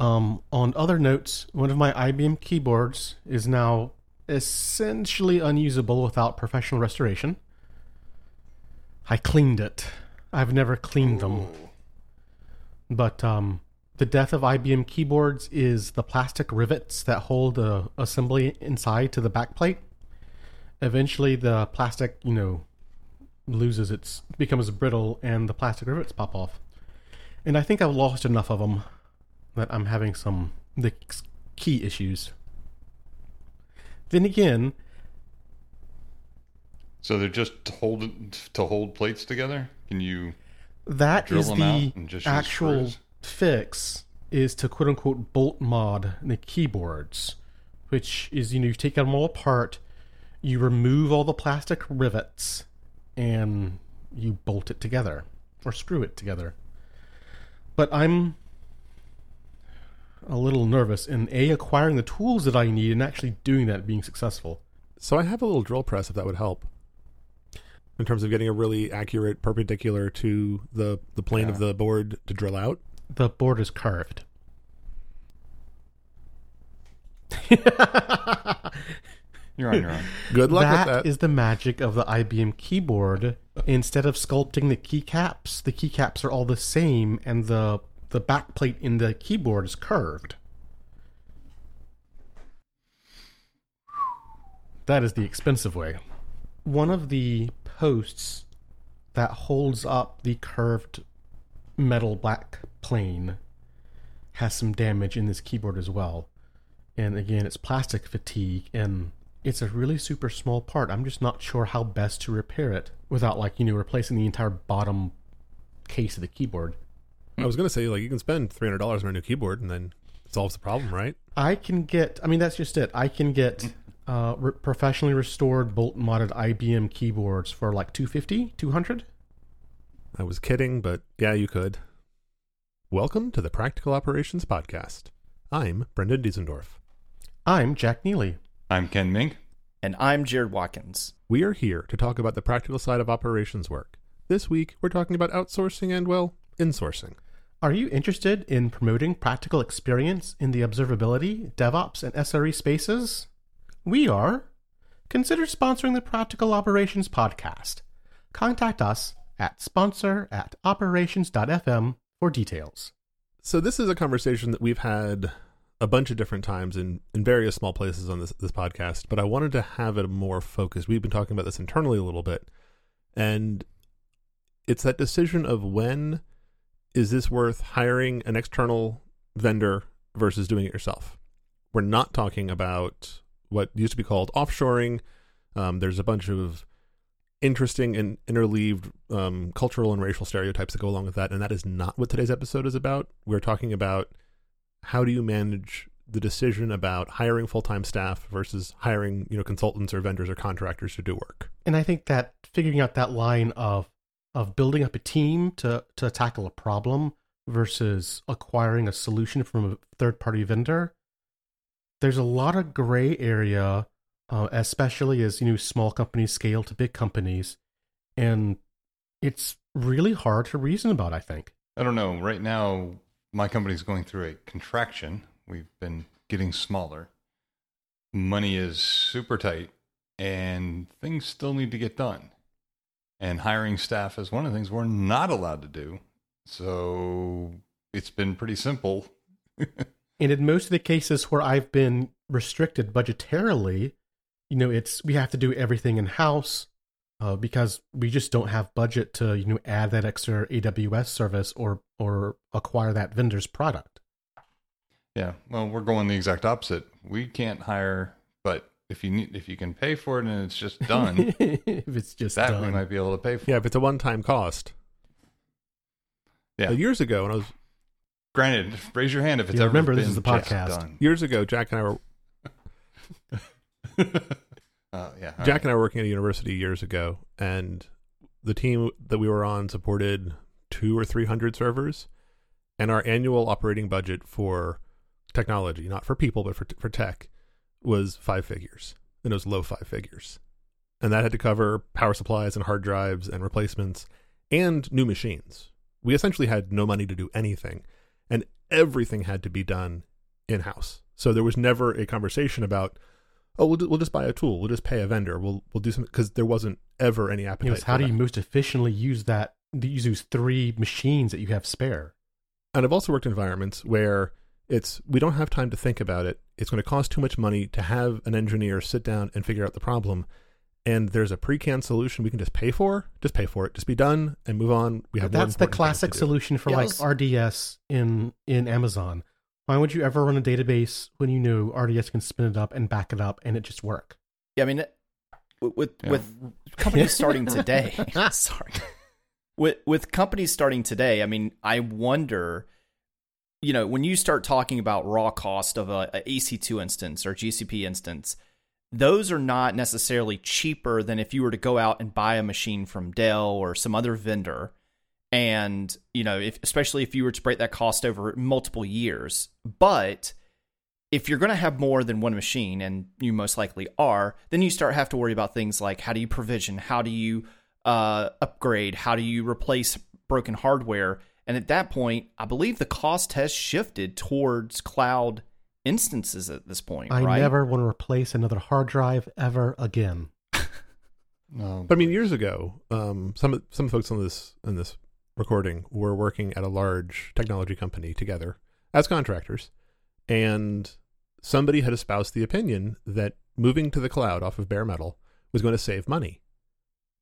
Um, on other notes, one of my IBM keyboards is now essentially unusable without professional restoration. I cleaned it. I've never cleaned them. But um, the death of IBM keyboards is the plastic rivets that hold the assembly inside to the backplate. Eventually, the plastic, you know, loses its becomes brittle, and the plastic rivets pop off. And I think I've lost enough of them that I'm having some the key issues. Then again, So they're just to hold to hold plates together. Can you? that Drill is them the out and just actual fix is to quote unquote bolt mod the keyboards, which is you know you take them all apart, you remove all the plastic rivets, and you bolt it together or screw it together. But I'm a little nervous in a acquiring the tools that I need and actually doing that, being successful. So I have a little drill press if that would help. In terms of getting a really accurate perpendicular to the, the plane of the board to drill out. The board is carved. You're on your own. Good luck That with that. is the magic of the IBM keyboard. Instead of sculpting the keycaps, the keycaps are all the same, and the the backplate in the keyboard is curved. That is the expensive way. One of the posts that holds up the curved metal black plane has some damage in this keyboard as well. And again, it's plastic fatigue, and it's a really super small part. I'm just not sure how best to repair it without, like, you know, replacing the entire bottom case of the keyboard. I was going to say, like, you can spend $300 on a new keyboard and then it solves the problem, right? I can get, I mean, that's just it. I can get uh, re- professionally restored bolt modded IBM keyboards for like 250, 200. I was kidding, but yeah, you could. Welcome to the Practical Operations Podcast. I'm Brendan Diesendorf. I'm Jack Neely. I'm Ken Mink. And I'm Jared Watkins. We are here to talk about the practical side of operations work. This week, we're talking about outsourcing and, well, insourcing. Are you interested in promoting practical experience in the observability, DevOps, and SRE spaces? We are. Consider sponsoring the Practical Operations Podcast. Contact us at sponsor at operations.fm for details. So this is a conversation that we've had a bunch of different times in, in various small places on this this podcast, but I wanted to have it more focused. We've been talking about this internally a little bit, and it's that decision of when is this worth hiring an external vendor versus doing it yourself. We're not talking about what used to be called offshoring. Um, there's a bunch of interesting and interleaved um, cultural and racial stereotypes that go along with that, and that is not what today's episode is about. We're talking about how do you manage the decision about hiring full-time staff versus hiring, you know, consultants or vendors or contractors to do work. And I think that figuring out that line of of building up a team to to tackle a problem versus acquiring a solution from a third party vendor, there's a lot of gray area, uh, especially as you know small companies scale to big companies, and it's really hard to reason about. I think. I don't know. Right now, my company's going through a contraction. We've been getting smaller. Money is super tight, and things still need to get done. And hiring staff is one of the things we're not allowed to do. So it's been pretty simple. And in most of the cases where I've been restricted budgetarily, you know, it's we have to do everything in house uh, because we just don't have budget to you know add that extra AWS service or or acquire that vendor's product. Yeah. Well, we're going the exact opposite. We can't hire, but if you need, if you can pay for it and it's just done, if it's just that done. we might be able to pay for. It. Yeah, if it's a one-time cost. Yeah. Years ago, when I was Granted, raise your hand if it's Yeah, ever remember, this is a just podcast. years ago, Jack and I were Uh, yeah. Jack right. and I were working at a university years ago, and the team that we were on supported two or three hundred servers, and our annual operating budget for technology, not for people but for for tech, was five figures, and it was low five figures, and that had to cover power supplies and hard drives and replacements and new machines. We essentially had no money to do anything, and everything had to be done in house. So there was never a conversation about, oh, we'll, we'll just buy a tool, we'll just pay a vendor, we'll we'll do something because there wasn't ever any appetite. Know, how do you most efficiently use that? Use those three machines that you have spare. And I've also worked in environments where it's we don't have time to think about it. It's going to cost too much money to have an engineer sit down and figure out the problem. And there's a pre-canned solution we can just pay for. Just pay for it. Just be done and move on. We have more That's the classic solution for Yeah, I like RDS in in Amazon. Why would you ever run a database when you know RDS can spin it up and back it up and it just work? Yeah, I mean, with with, Yeah. with companies starting today, sorry, with with companies starting today, I mean, I wonder, you know, when you start talking about raw cost of a, a EC2 instance or GCP instance, those are not necessarily cheaper than if you were to go out and buy a machine from Dell or some other vendor. And, you know, if especially if you were to break that cost over multiple years. But if you're going to have more than one machine, and you most likely are, then you start have to worry about things like how do you provision, how do you uh, upgrade, how do you replace broken hardware, and at that point, I believe the cost has shifted towards cloud instances at this point. I right? never want to replace another hard drive ever again. No, But I mean, years ago, um, some some folks on this in this recording were working at a large technology company together as contractors, and somebody had espoused the opinion that moving to the cloud off of bare metal was going to save money.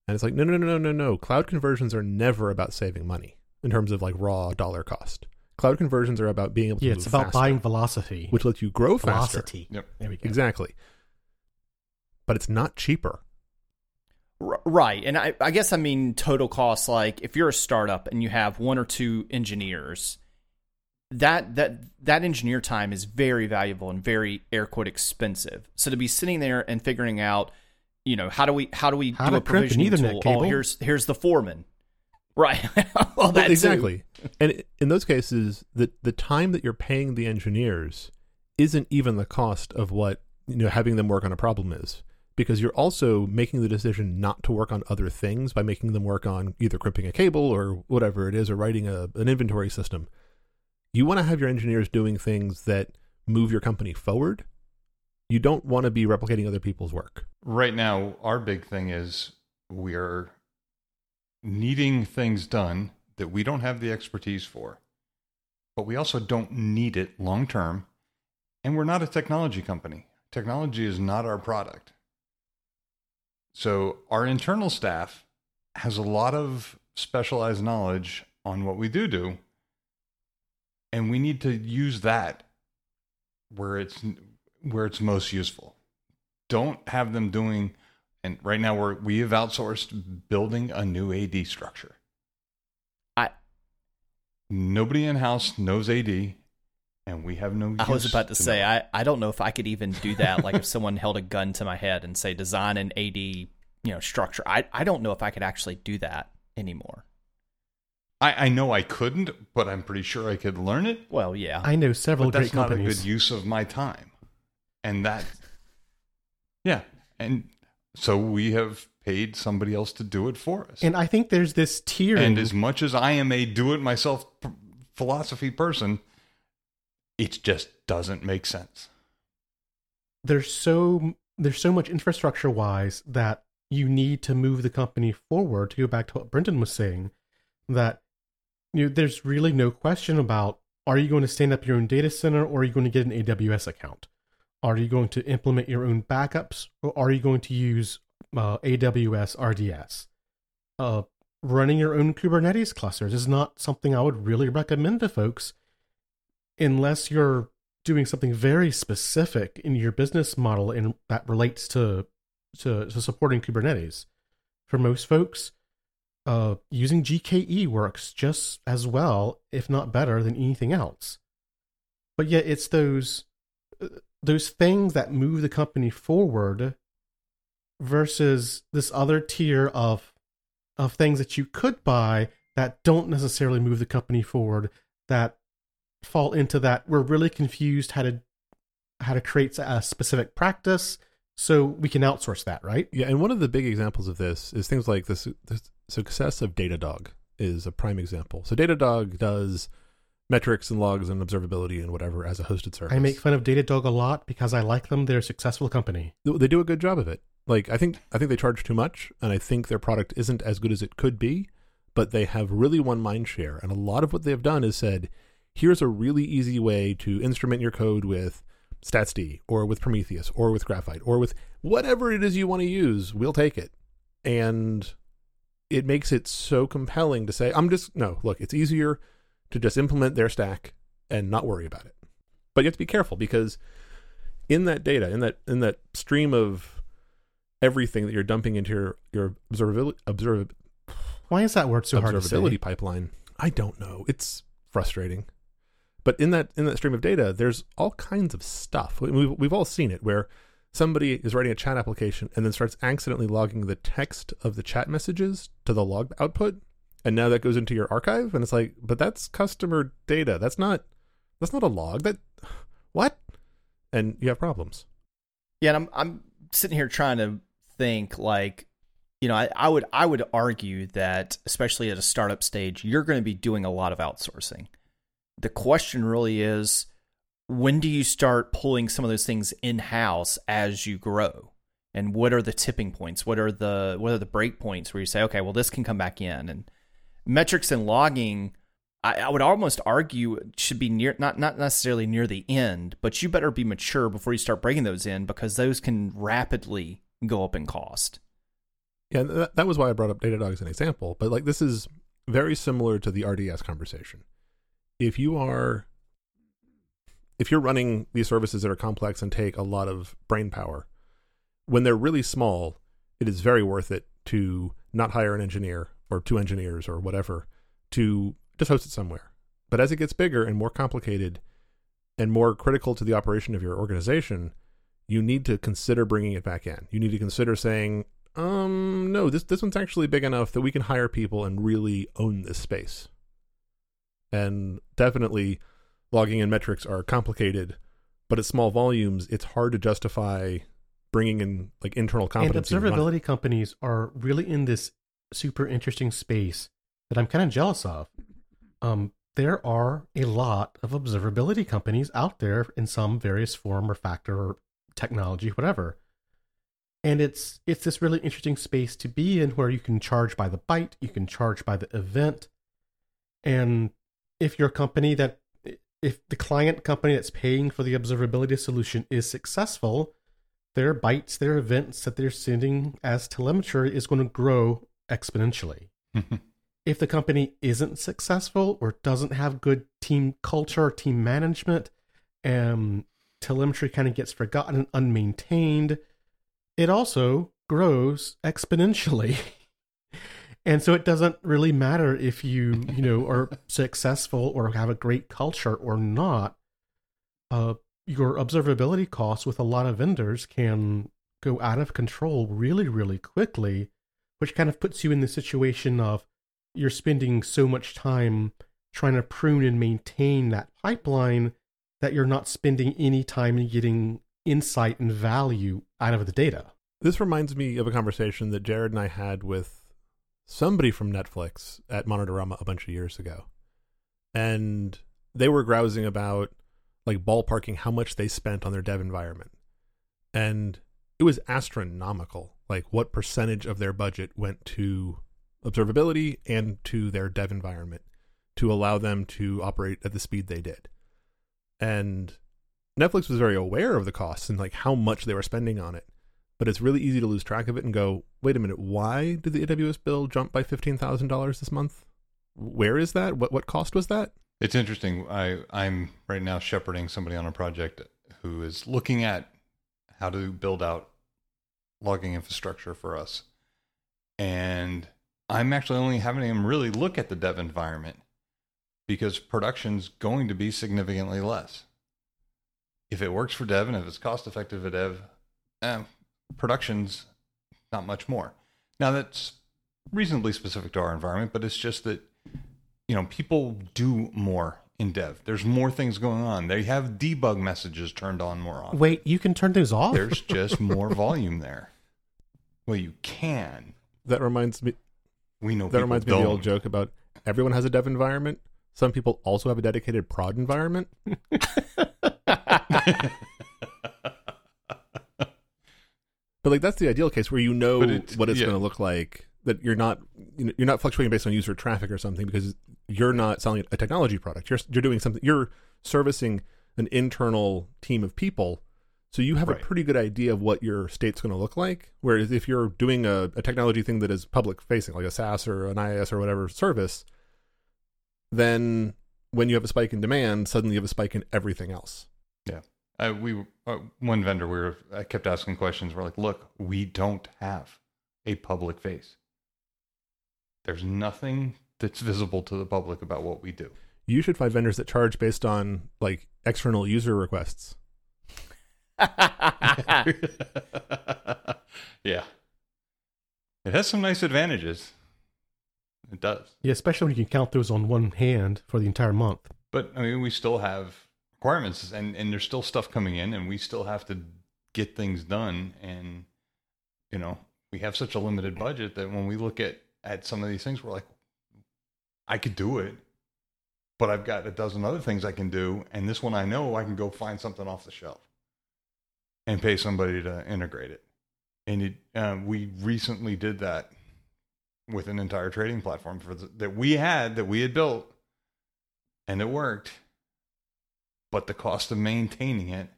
And it's like, no, no, no, no, no, no. Cloud conversions are never about saving money in terms of like raw dollar cost. Cloud conversions are about being able to Yeah, move it's about faster, buying velocity. which lets you grow faster. velocity. Yep. There we go. Exactly. But it's not cheaper. R- Right. And I, I guess I mean total cost, like if you're a startup and you have one or two engineers, that that that engineer time is very valuable and very air quote expensive. So to be sitting there and figuring out, you know, how do we how do we How do a crimp an provisioning tool? Oh, cable. Oh, here's here's the foreman. Right. well, Well, that too. exactly. and in those cases, the the time that you're paying the engineers isn't even the cost of what you know having them work on a problem is, because you're also making the decision not to work on other things by making them work on either crimping a cable or whatever it is, or writing a, an inventory system. You want to have your engineers doing things that move your company forward. You don't want to be replicating other people's work. right now, our big thing is we are needing things done that we don't have the expertise for, but we also don't need it long term. And we're not a technology company. Technology is not our product. So our internal staff has a lot of specialized knowledge on what we do do. And we need to use that where it's where it's most useful don't have them doing and right now we're we have outsourced building a new AD structure. I Nobody in house knows AD and we have no I was about to say know. I, I don't know if I could even do that. like if someone held a gun to my head and say design an AD you know structure. I I don't know if I could actually do that anymore. I, I know I couldn't, but I'm pretty sure I could learn it. Well, yeah. I know several But that's great not a good use of my time. And that Yeah. And so we have paid somebody else to do it for us. and I think there's this tiering. And as much as I am a do it myself p- philosophy person, it just doesn't make sense. there's so there's so much infrastructure wise that you need to move the company forward to go back to what Brendan was saying that you know there's really no question about are you going to stand up your own data center or are you going to get an AWS account are you going to implement your own backups or are you going to use uh, AWS RDS uh, running your own Kubernetes clusters is not something I would really recommend to folks unless you're doing something very specific in your business model and that relates to, to to supporting Kubernetes. For most folks, uh, using GKE works just as well, if not better, than anything else. But yet, it's those uh, those things that move the company forward versus this other tier of of things that you could buy that don't necessarily move the company forward that fall into that we're really confused how to how to create a specific practice so we can outsource that right Yeah, and one of the big examples of this is things like this. The success of Datadog is a prime example. So Datadog does metrics and logs and observability and whatever as a hosted service. I make fun of Datadog a lot because I like them. They're a successful company. they do a good job of it. Like I think I think they charge too much, and I think their product isn't as good as it could be. But they have really won mind share, and a lot of what they've done is said, "Here's a really easy way to instrument your code with StatsD or with Prometheus or with Graphite or with whatever it is you want to use. We'll take it." And it makes it so compelling to say, "I'm just no look. It's easier to just implement their stack and not worry about it." But you have to be careful because in that data, in that in that stream of everything that you're dumping into your your observability observ, Why is that word so hard to say? pipeline. I don't know. It's frustrating. But in that in that stream of data, there's all kinds of stuff. We- We've we've all seen it where somebody is writing a chat application and then starts accidentally logging the text of the chat messages to the log output, and now that goes into your archive, and it's like, but that's customer data. That's not that's not a log. That what? And you have problems. Yeah, and I'm I'm sitting here trying to think like, you know, I, I would I would argue that especially at a startup stage, you're going to be doing a lot of outsourcing. The question really is, when do you start pulling some of those things in house as you grow? And what are the tipping points? What are the what are the break points where you say, okay, well, this can come back in? And metrics and logging, I, I would almost argue should be near not not necessarily near the end, but you better be mature before you start breaking those in because those can rapidly go up in cost. Yeah, that, that was why I brought up Datadog as an example. But like this is very similar to the RDS conversation. If you are if you're running these services that are complex and take a lot of brain power, when they're really small, it is very worth it to not hire an engineer or two engineers or whatever to just host it somewhere. But as it gets bigger and more complicated and more critical to the operation of your organization, you need to consider bringing it back in. You need to consider saying, um, no, this this one's actually big enough that we can hire people and really own this space. And definitely, logging and metrics are complicated, but at small volumes, it's hard to justify bringing in like internal And competency. it. observability companies are really in this super interesting space that I'm kind of jealous of. Um, there are a lot of observability companies out there in some various form or factor or technology, whatever. And it's it's this really interesting space to be in where you can charge by the byte, you can charge by the event. And if your company that if the client company that's paying for the observability solution is successful, their bytes, their events that they're sending as telemetry is going to grow exponentially. if the company isn't successful or doesn't have good team culture team management, and telemetry kind of gets forgotten and unmaintained, it also grows exponentially. and so it doesn't really matter if you, you know, are successful or have a great culture or not. Uh, your observability costs with a lot of vendors can go out of control really, really quickly, which kind of puts you in the situation of you're spending so much time trying to prune and maintain that pipeline that you're not spending any time in getting insight and value out of the data. This reminds me of a conversation that Jared and I had with somebody from Netflix at Monitorama a bunch of years ago. And they were grousing about like ballparking how much they spent on their dev environment. And it was astronomical, like what percentage of their budget went to observability and to their dev environment to allow them to operate at the speed they did. And Netflix was very aware of the costs and like how much they were spending on it but it's really easy to lose track of it and go, wait a minute, why did the AWS bill jump by fifteen thousand dollars this month? Where is that? What what cost was that? It's interesting. I I'm right now shepherding somebody on a project who is looking at how to build out logging infrastructure for us, and I'm actually only having him really look at the dev environment because production's going to be significantly less. If it works for dev and if it's cost effective for dev, eh, production's not much more. Now that's reasonably specific to our environment, but it's just that you know people do more in dev. There's more things going on. They have debug messages turned on more often. Wait, you can turn those off? There's just more volume there. Well, you can. That reminds me We know that reminds me of the old joke about everyone has a dev environment. some people also have a dedicated prod environment. But like that's the ideal case where you know But it- what it's yeah. going to look like. That you're not you know, you're not fluctuating based on user traffic or something because you're not selling a technology product. You're you're doing something. You're servicing an internal team of people, so you have Right. a pretty good idea of what your state's going to look like. Whereas if you're doing a, a technology thing that is public facing, like a SaaS or an IIS or whatever service, then when you have a spike in demand, suddenly you have a spike in everything else. Uh, we uh, one vendor we were I kept asking questions. We're like, look, we don't have a public face. There's nothing that's visible to the public about what we do. You should find vendors that charge based on like external user requests. yeah, it has some nice advantages. It does, Yeah, especially when you can count those on one hand for the entire month. but I mean, we still have requirements, and and there's still stuff coming in, and we still have to get things done. And you know, we have such a limited budget that when we look at at some of these things, we're like, I could do it, but I've got a dozen other things I can do, and this one I know I can go find something off the shelf and pay somebody to integrate it. And it, um, we recently did that with an entire trading platform for the, that we had that we had built, and it worked. But the cost of maintaining it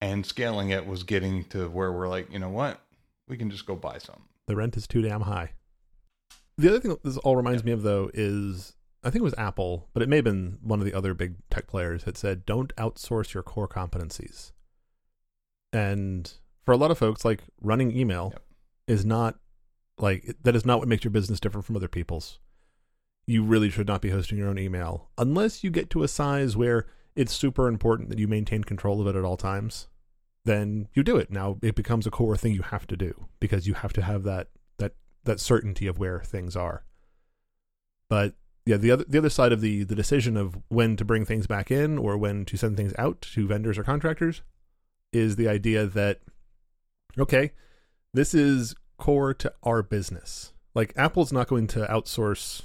and scaling it was getting to where we're like, you know what, we can just go buy some. The rent is too damn high. The other thing this all reminds me of though is I think it was Apple, but it may have been one of the other big tech players that said don't outsource your core competencies. And for a lot of folks, like running email Yep. is not like that is not what makes your business different from other people's. You really should not be hosting your own email unless you get to a size where it's super important that you maintain control of it at all times. Then you do it. Now it becomes a core thing you have to do because you have to have that that certainty of where things are. But yeah, the other the other side of the the decision of when to bring things back in or when to send things out to vendors or contractors is the idea that okay, this is core to our business. Like Apple's not going to outsource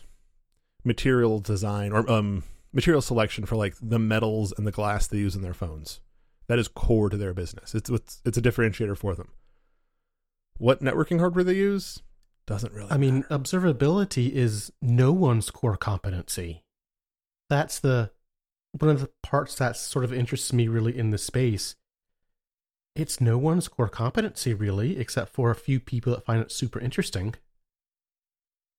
material design or um material selection for like the metals and the glass they use in their phones. That is core to their business. It's it's, it's a differentiator for them. What networking hardware they use doesn't really. I mean, matter. observability is no one's core competency. That's the one of the parts that sort of interests me really in the space. It's no one's core competency really, except for a few people that find it super interesting.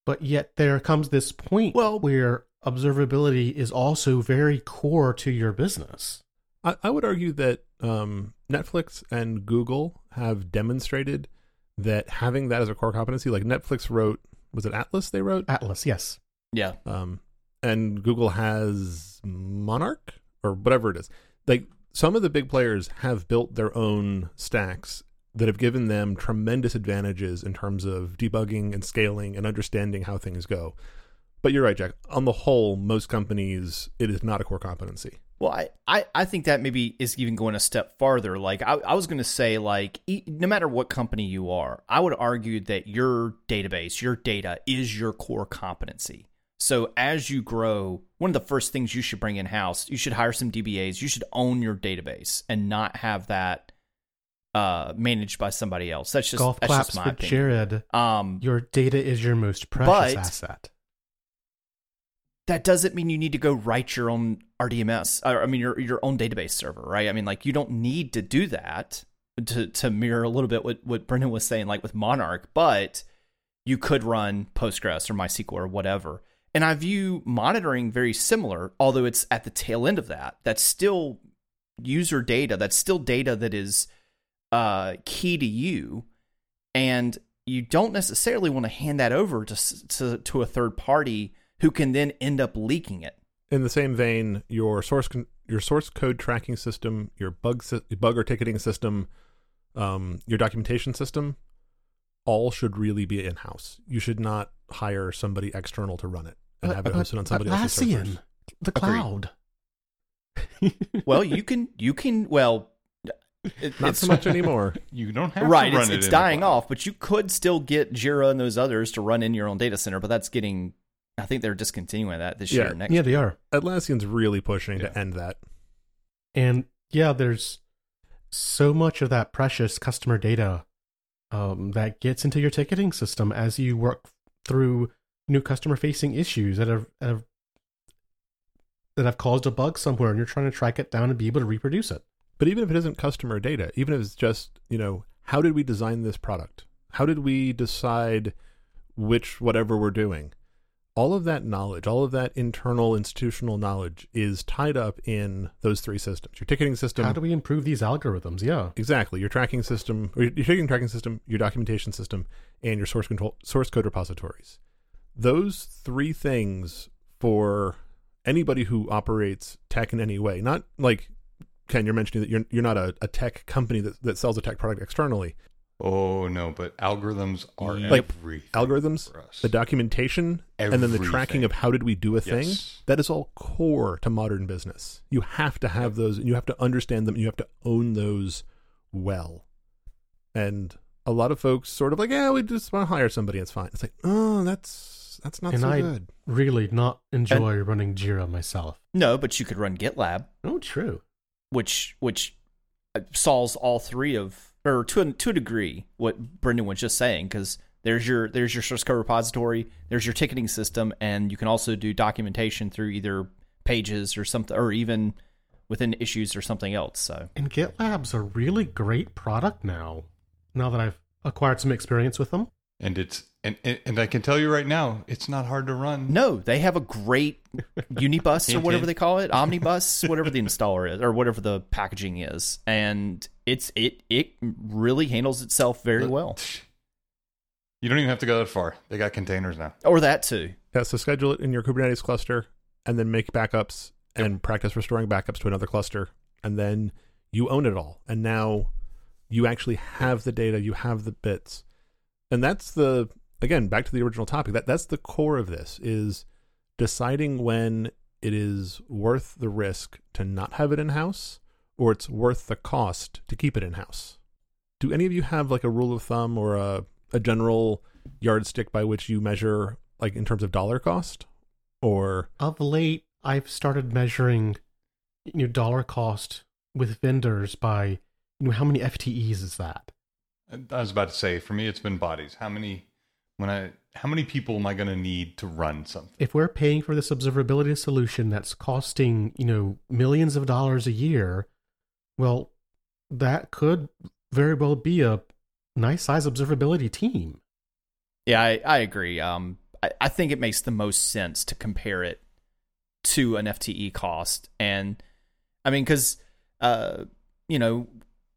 But yet there comes this point Well- where observability is also very core to your business. I, I would argue that um, Netflix and Google have demonstrated that having that as a core competency, like Netflix wrote, was it Atlas they wrote? Atlas, yes. yeah. Um, and Google has Monarch or whatever it is. Like some of the big players have built their own stacks that have given them tremendous advantages in terms of debugging and scaling and understanding how things go. But you're right, Jack. On the whole, most companies, it is not a core competency. Well, I, I, I think that maybe is even going a step farther. Like, I, I was going to say, like, e- no matter what company you are, I would argue that your database, your data is your core competency. So, as you grow, one of the first things you should bring in house, you should hire some DBAs. You should own your database and not have that uh, managed by somebody else. That's just Golf that's claps just my for opinion. Jared. Um, Your data is your most precious But- asset. That doesn't mean you need to go write your own RDMS. I mean, your your own database server, right? I mean, like you don't need to do that to to mirror a little bit what what Brendan was saying, like with Monarch, but you could run Postgres or MySQL or whatever. And I view monitoring very similar, although it's at the tail end of that. That's still user data. That's still data that is uh, key to you, and you don't necessarily want to hand that over to to, to a third party who can then end up leaking it. In the same vein, your source con- your source code tracking system, your bug sy- bug or ticketing system, um, your documentation system, all should really be in house. You should not hire somebody external to run it and have it hosted on somebody but else's servers. The cloud. Well, you can you can well, it, Not it's so much anymore. You don't have right. to run It's, it it's in dying off, but you could still get Jira and those others to run in your own data center. But that's getting I think they're discontinuing that this Yeah. year. Next Yeah, they are. Atlassian's really pushing Yeah. to end that. And yeah, there's so much of that precious customer data um, that gets into your ticketing system as you work through new customer facing issues that have, have that have caused a bug somewhere and you're trying to track it down and be able to reproduce it. But even if it isn't customer data, even if it's just, you know, how did we design this product? How did we decide which whatever we're doing? All of that knowledge, all of that internal institutional knowledge is tied up in those three systems. Your ticketing system, How do we improve these algorithms? Yeah. exactly, your tracking system, or your ticketing tracking system, your documentation system, and your source control source code repositories. Those three things for anybody who operates tech in any way, not like Ken, you're mentioning that you're you're not a, a tech company that, that sells a tech product externally. Oh no, but algorithms are Like, everything Algorithms, for us. the documentation, and then the tracking of how did we do a thing. Yes. That is all core to modern business. You have to have those, and you have to understand them, and you have to own those well. And a lot of folks sort of like, yeah, we just want to hire somebody. It's fine. It's like, oh, that's that's not And so I- good. Really not enjoy running Jira myself. No, but you could run GitLab, Oh, true. which which uh, solves all three of, or to a, to a degree, what Brendan was just saying. Because there's your there's your source code repository, there's your ticketing system, and you can also do documentation through either pages or something, or even within issues or something else. So And GitLab's a really great product now. Now that I've acquired some experience with them. and it's and, and and I can tell you right now, it's not hard to run. no, they have a great Unibus or whatever they call it, Omnibus, whatever the installer is, or whatever the packaging is, and it's it it really handles itself very well, You don't even have to go that far. They got containers now. or that too. Yeah, so schedule it in your Kubernetes cluster, and then make backups and practice restoring backups to another cluster, and then you own it all. And now you actually have the data, you have the bits, and that's the again back to the original topic. That that's the core of this is deciding when it is worth the risk to not have it in house, or it's worth the cost to keep it in house. Do any of you have like a rule of thumb or a a general yardstick by which you measure like in terms of dollar cost or Of late, I've started measuring you know, dollar cost with vendors by you know how many FTEs is that? I was about to say, for me, it's been bodies. How many when I how many people am I going to need to run something? If we're paying for this observability solution that's costing you know millions of dollars a year, well, that could very well be a nice size observability team. Yeah, I, I agree. Um, I, I think it makes the most sense to compare it to an FTE cost, and I mean, because uh, you know,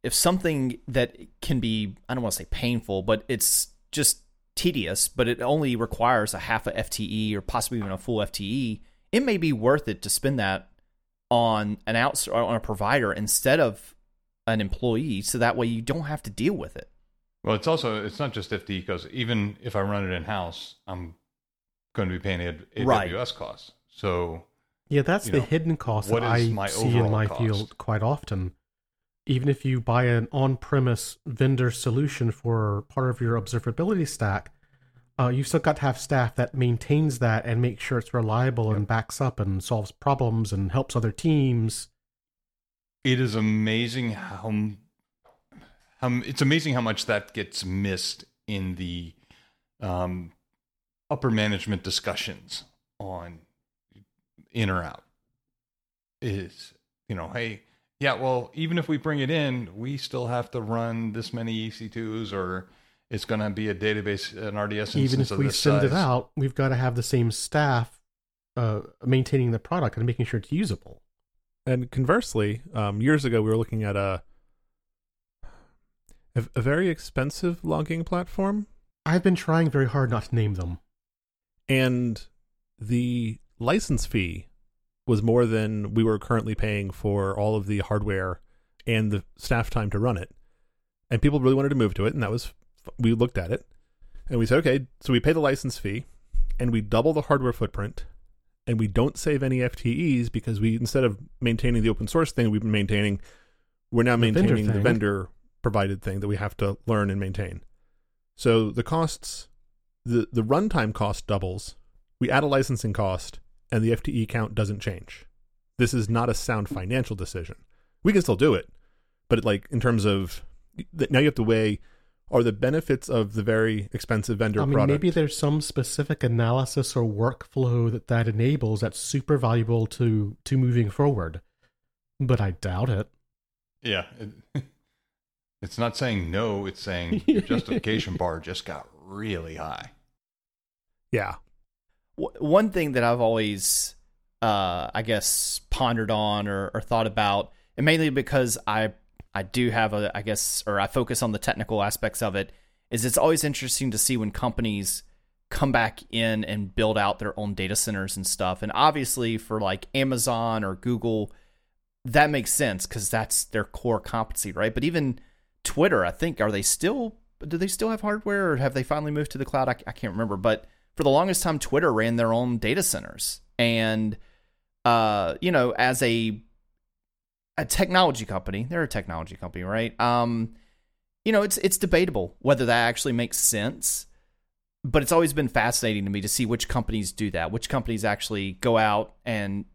if something that can be, I don't want to say painful, but it's just tedious, but it only requires a half a FTE or possibly even a full FTE, it may be worth it to spend that on an outs or on a provider instead of an employee, so that way you don't have to deal with it. Well, it's also it's not just FTE because even if I run it in house, I'm going to be paying A- AWS Right. costs. So Yeah, that's the know, hidden cost what that is I my see in my cost? field quite often. Even if you buy an on-premise vendor solution for part of your observability stack, uh, you've still got to have staff that maintains that and makes sure it's reliable and backs up and solves problems and helps other teams. it is amazing how how it's amazing how much that gets missed in the um, upper management discussions on in or out. Is you know, hey, yeah, well, even if we bring it in, we still have to run this many EC2s, or it's going to be a database, an RDS instance Even if of we this send it out, we've got to have the same staff uh, maintaining the product and making sure it's usable. and conversely um, years ago we were looking at a a, a very expensive logging platform I've been trying very hard not to name them. and the license fee was more than we were currently paying for all of the hardware and the staff time to run it. And people really wanted to move to it, and that was we looked at it and we said, okay, so we pay the license fee and we double the hardware footprint and we don't save any FTEs because we instead of maintaining the open source thing we've been maintaining, we're now The vendor maintaining the vendor provided thing that we have to learn and maintain. So the costs the the runtime cost doubles, we add a licensing cost and the FTE count doesn't change. This is not a sound financial decision. We can still do it, but it, like in terms of now you have to weigh are the benefits of the very expensive vendor I mean, product. maybe there's some specific analysis or workflow that that enables that's super valuable to to moving forward, but I doubt it. Yeah. It, it's not saying no, it's saying your justification bar just got really high. yeah, W- one thing that I've always, uh, I guess, pondered on or, or thought about, and mainly because I I do have a, I guess, or I focus on the technical aspects of it, is it's always interesting to see when companies come back in and build out their own data centers and stuff. And obviously, for like Amazon or Google, that makes sense because that's their core competency, right? But even Twitter, I think, are they still? Do they still have hardware, or have they finally moved to the cloud? I, I can't remember, but for the longest time twitter ran their own data centers. And uh you know as a a technology company they're a technology company right? Um you know it's it's debatable whether that actually makes sense but it's always been fascinating to me to see which companies do that which companies actually go out and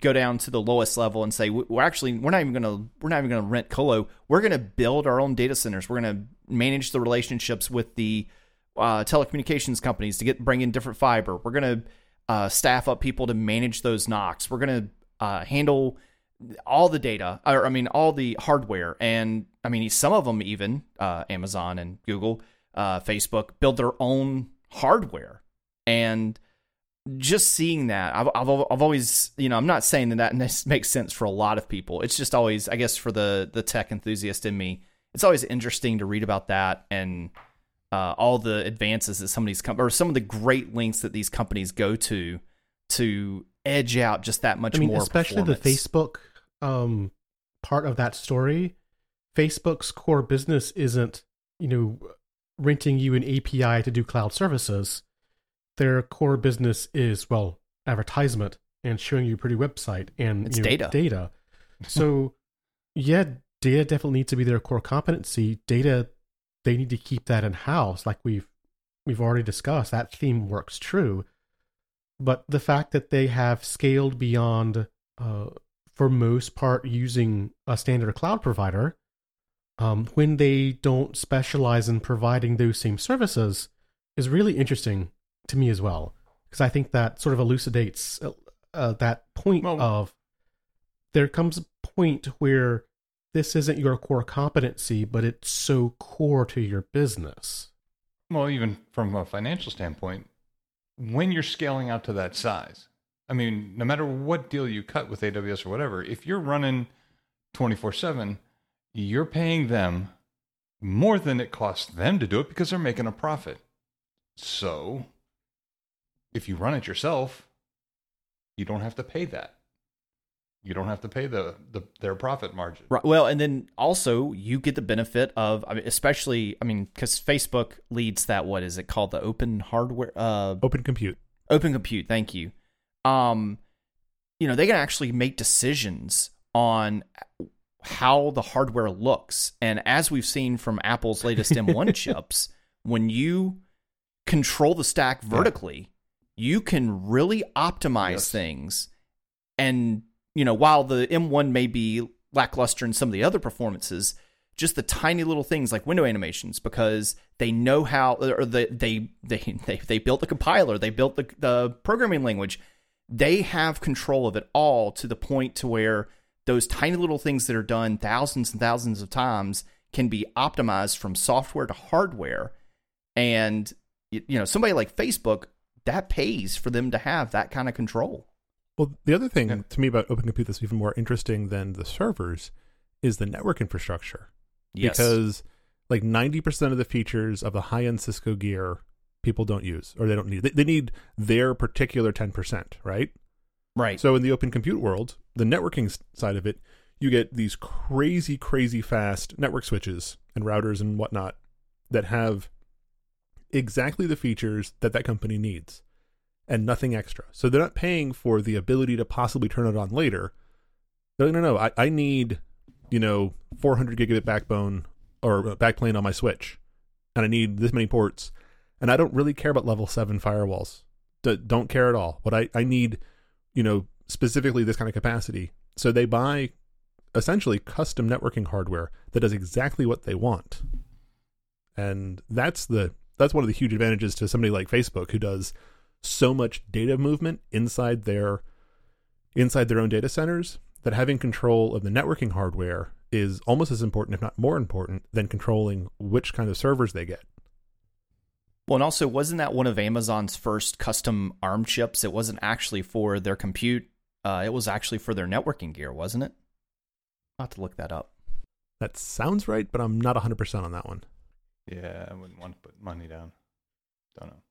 go down to the lowest level and say we're actually we're not even going to we're not even going to rent colo. We're going to build our own data centers. We're going to manage the relationships with the uh, telecommunications companies to get bring in different fiber. We're gonna uh, staff up people to manage those NOCs. We're gonna uh, handle all the data, or I mean, all the hardware, and I mean, some of them even uh, Amazon and Google, uh, Facebook build their own hardware, and just seeing that, I've, I've I've always, you know, I'm not saying that that makes sense for a lot of people. It's just always, I guess, for the the tech enthusiast in me, it's always interesting to read about that and uh, all the advances that some of these com- or some of the great links that these companies go to to edge out just that much I mean, more. especially the. Facebook um, part of that story. Facebook's core business isn't, you know, renting you an API to do cloud services. Their core business is well, advertisement and showing you a pretty website and It's you know, data. Data. So, yeah, data definitely needs to be their core competency. Data, they need to keep that in house, like we've we've already discussed. That theme works true, but the fact that they have scaled beyond, uh, for most part, using a standard cloud provider, um, when they don't specialize in providing those same services, is really interesting to me as well, because I think that sort of elucidates uh, uh, that point Well- of there comes a point where this isn't your core competency, but it's so core to your business. Well, even from a financial standpoint, when you're scaling out to that size, I mean, no matter what deal you cut with AWS or whatever, if you're running 24 7, you're paying them more than it costs them to do it because they're making a profit. So if you run it yourself, you don't have to pay that. You don't have to pay the, the their profit margin. Right. Well, and then also you get the benefit of, I mean, especially, I mean, because Facebook leads that. What is it called? The open hardware, uh, open compute. open compute. Thank you. Um, you know, they can actually make decisions on how the hardware looks, and as we've seen from Apple's latest M1 chips, when you control the stack vertically, you can really optimize Yes. things. And you know, while the M1 may be lackluster in some of the other performances, just the tiny little things like window animations because they know how or they they they they, they built the compiler, they built the the programming language. They have control of it all to the point to where those tiny little things that are done thousands and thousands of times can be optimized from software to hardware. And you know, somebody like Facebook, that pays for them to have that kind of control. Well, the other thing Yeah. to me about open compute that's even more interesting than the servers is the network infrastructure. Yes. Because like 90% of the features of the high end Cisco gear people don't use or they don't need. They, they need their particular 10%, right? right. So in the open compute world, the networking side of it, you get these crazy, crazy fast network switches and routers and whatnot that have exactly the features that that company needs and nothing extra. So they're not paying for the ability to possibly turn it on later. No, no, no. I, I need, you know, 400 gigabit backbone or backplane on my switch, and I need this many ports, and I don't really care about level seven firewalls D- don't care at all. What I, I need, you know, specifically this kind of capacity. So they buy essentially custom networking hardware that does exactly what they want. And that's the that's one of the huge advantages to somebody like Facebook who does so much data movement inside their inside their own data centers that having control of the networking hardware is almost as important if not more important than controlling which kind of servers they get. Well, and also, wasn't that one of Amazon's first custom ARM chips? It wasn't actually for their compute. Uh, it was actually for their networking gear, wasn't it? I'll have to look that up. That sounds right, but I'm not 100% on that one. Yeah, I wouldn't want to put money down. Don't know.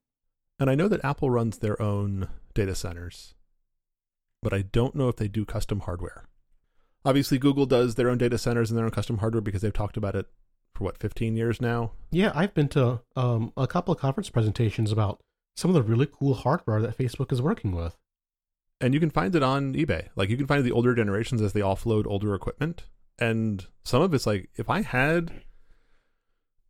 And I know that Apple runs their own data centers, but I don't know if they do custom hardware. Obviously, Google does their own data centers and their own custom hardware because they've talked about it for what, 15 years now? Yeah, I've been to um, a couple of conference presentations about some of the really cool hardware that Facebook is working with. And you can find it on eBay. Like, you can find the older generations as they offload older equipment. And some of it's like, if I had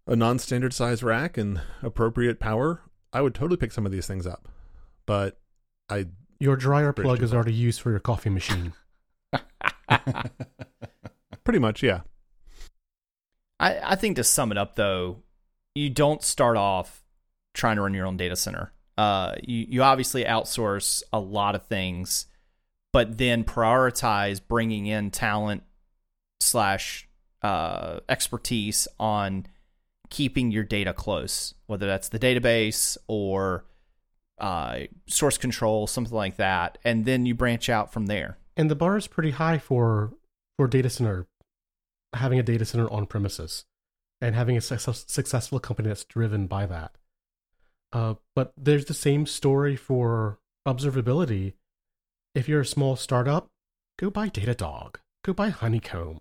a non standard size rack and appropriate power, I would totally pick some of these things up. But I. Your dryer Bridge plug is already used for your coffee machine. Pretty much, yeah. I, I think to sum it up, though, you don't start off trying to run your own data center. Uh, you, you obviously outsource a lot of things, but then prioritize bringing in talent slash uh, expertise on keeping your data close, whether that's the database or uh, source control, something like that, and then you branch out from there. and the bar is pretty high for for data center having a data center on premises and having a success, successful company that's driven by that. Uh, but there's the same story for observability. If you're a small startup go buy datadog go buy honeycomb.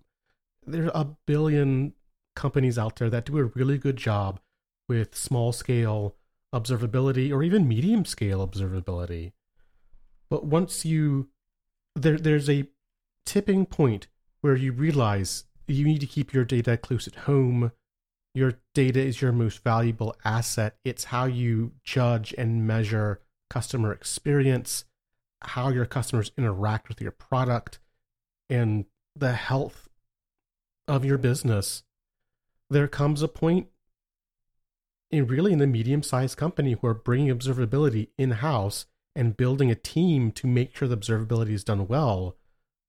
There's a billion companies out there that do a really good job with small scale observability or even medium scale observability but once you there there's a tipping point where you realize you need to keep your data close at home. Your data is your most valuable asset. It's how you judge and measure customer experience, how your customers interact with your product, and the health of your business. There comes a point in really in a medium sized company where bringing observability in house and building a team to make sure the observability is done well,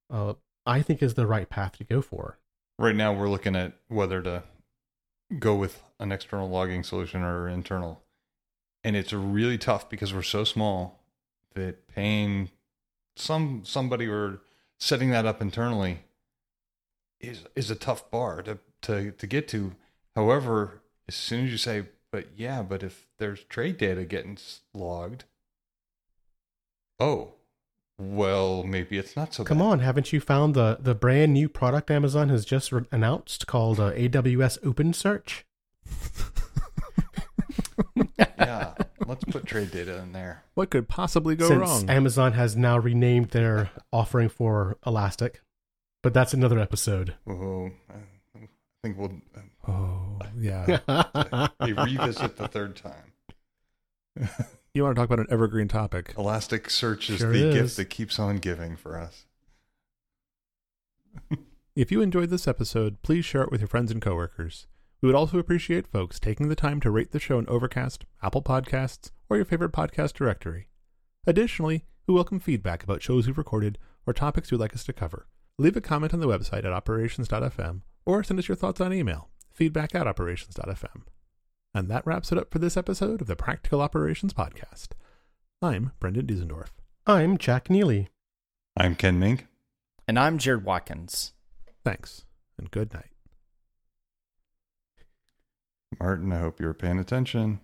uh, I think is the right path to go for. Right now, we're looking at whether to go with an external logging solution or internal. And it's really tough because we're so small that paying some somebody or setting that up internally is is a tough bar to to to get to. However, as soon as you say, "But yeah, but if there's trade data getting logged," oh, well, maybe it's not so. Come bad. on, haven't you found the the brand new product Amazon has just re- announced called uh, AWS OpenSearch? yeah, let's put trade data in there. What could possibly go Since wrong? Amazon has now renamed their offering for Elastic, but that's another episode. Oh, I think we'll oh, yeah. uh, revisit the third time. you want to talk about an evergreen topic? Elasticsearch is Sure the is. gift that keeps on giving for us. If you enjoyed this episode, please share it with your friends and coworkers. We would also appreciate folks taking the time to rate the show in Overcast, Apple Podcasts, or your favorite podcast directory. Additionally, we welcome feedback about shows we've recorded or topics you'd like us to cover. Leave a comment on the website at operations.fm or send us your thoughts on email, feedback at operations.fm. And that wraps it up for this episode of the Practical Operations Podcast. I'm Brendan Diesendorf. I'm Jack Neely. I'm Ken Mink. And I'm Jared Watkins. Thanks, and good night. Martin, I hope you were paying attention.